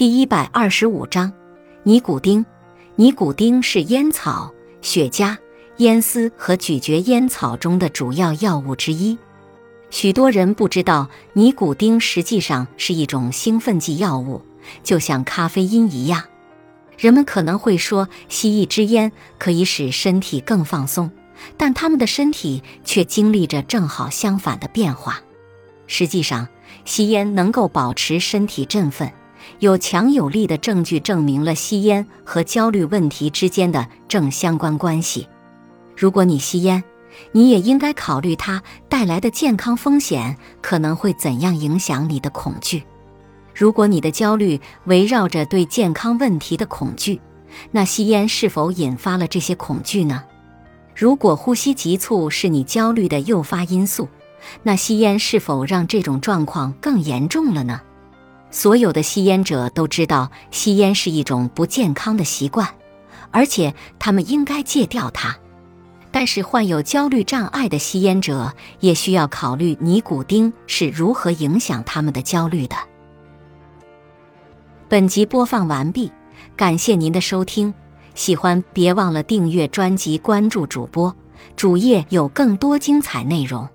第一百二十五章，尼古丁。尼古丁是烟草、雪茄、烟丝和咀嚼烟草中的主要药物之一。许多人不知道，尼古丁实际上是一种兴奋剂药物，就像咖啡因一样。人们可能会说，吸一支烟可以使身体更放松，但他们的身体却经历着正好相反的变化。实际上，吸烟能够保持身体振奋。有强有力的证据证明了吸烟和焦虑问题之间的正相关关系。如果你吸烟，你也应该考虑它带来的健康风险可能会怎样影响你的恐惧。如果你的焦虑围绕着对健康问题的恐惧，那吸烟是否引发了这些恐惧呢？如果呼吸急促是你焦虑的诱发因素，那吸烟是否让这种状况更严重了呢？所有的吸烟者都知道，吸烟是一种不健康的习惯，而且他们应该戒掉它。但是，患有焦虑障碍的吸烟者也需要考虑尼古丁是如何影响他们的焦虑的。本集播放完毕，感谢您的收听。喜欢别忘了订阅专辑、关注主播，主页有更多精彩内容。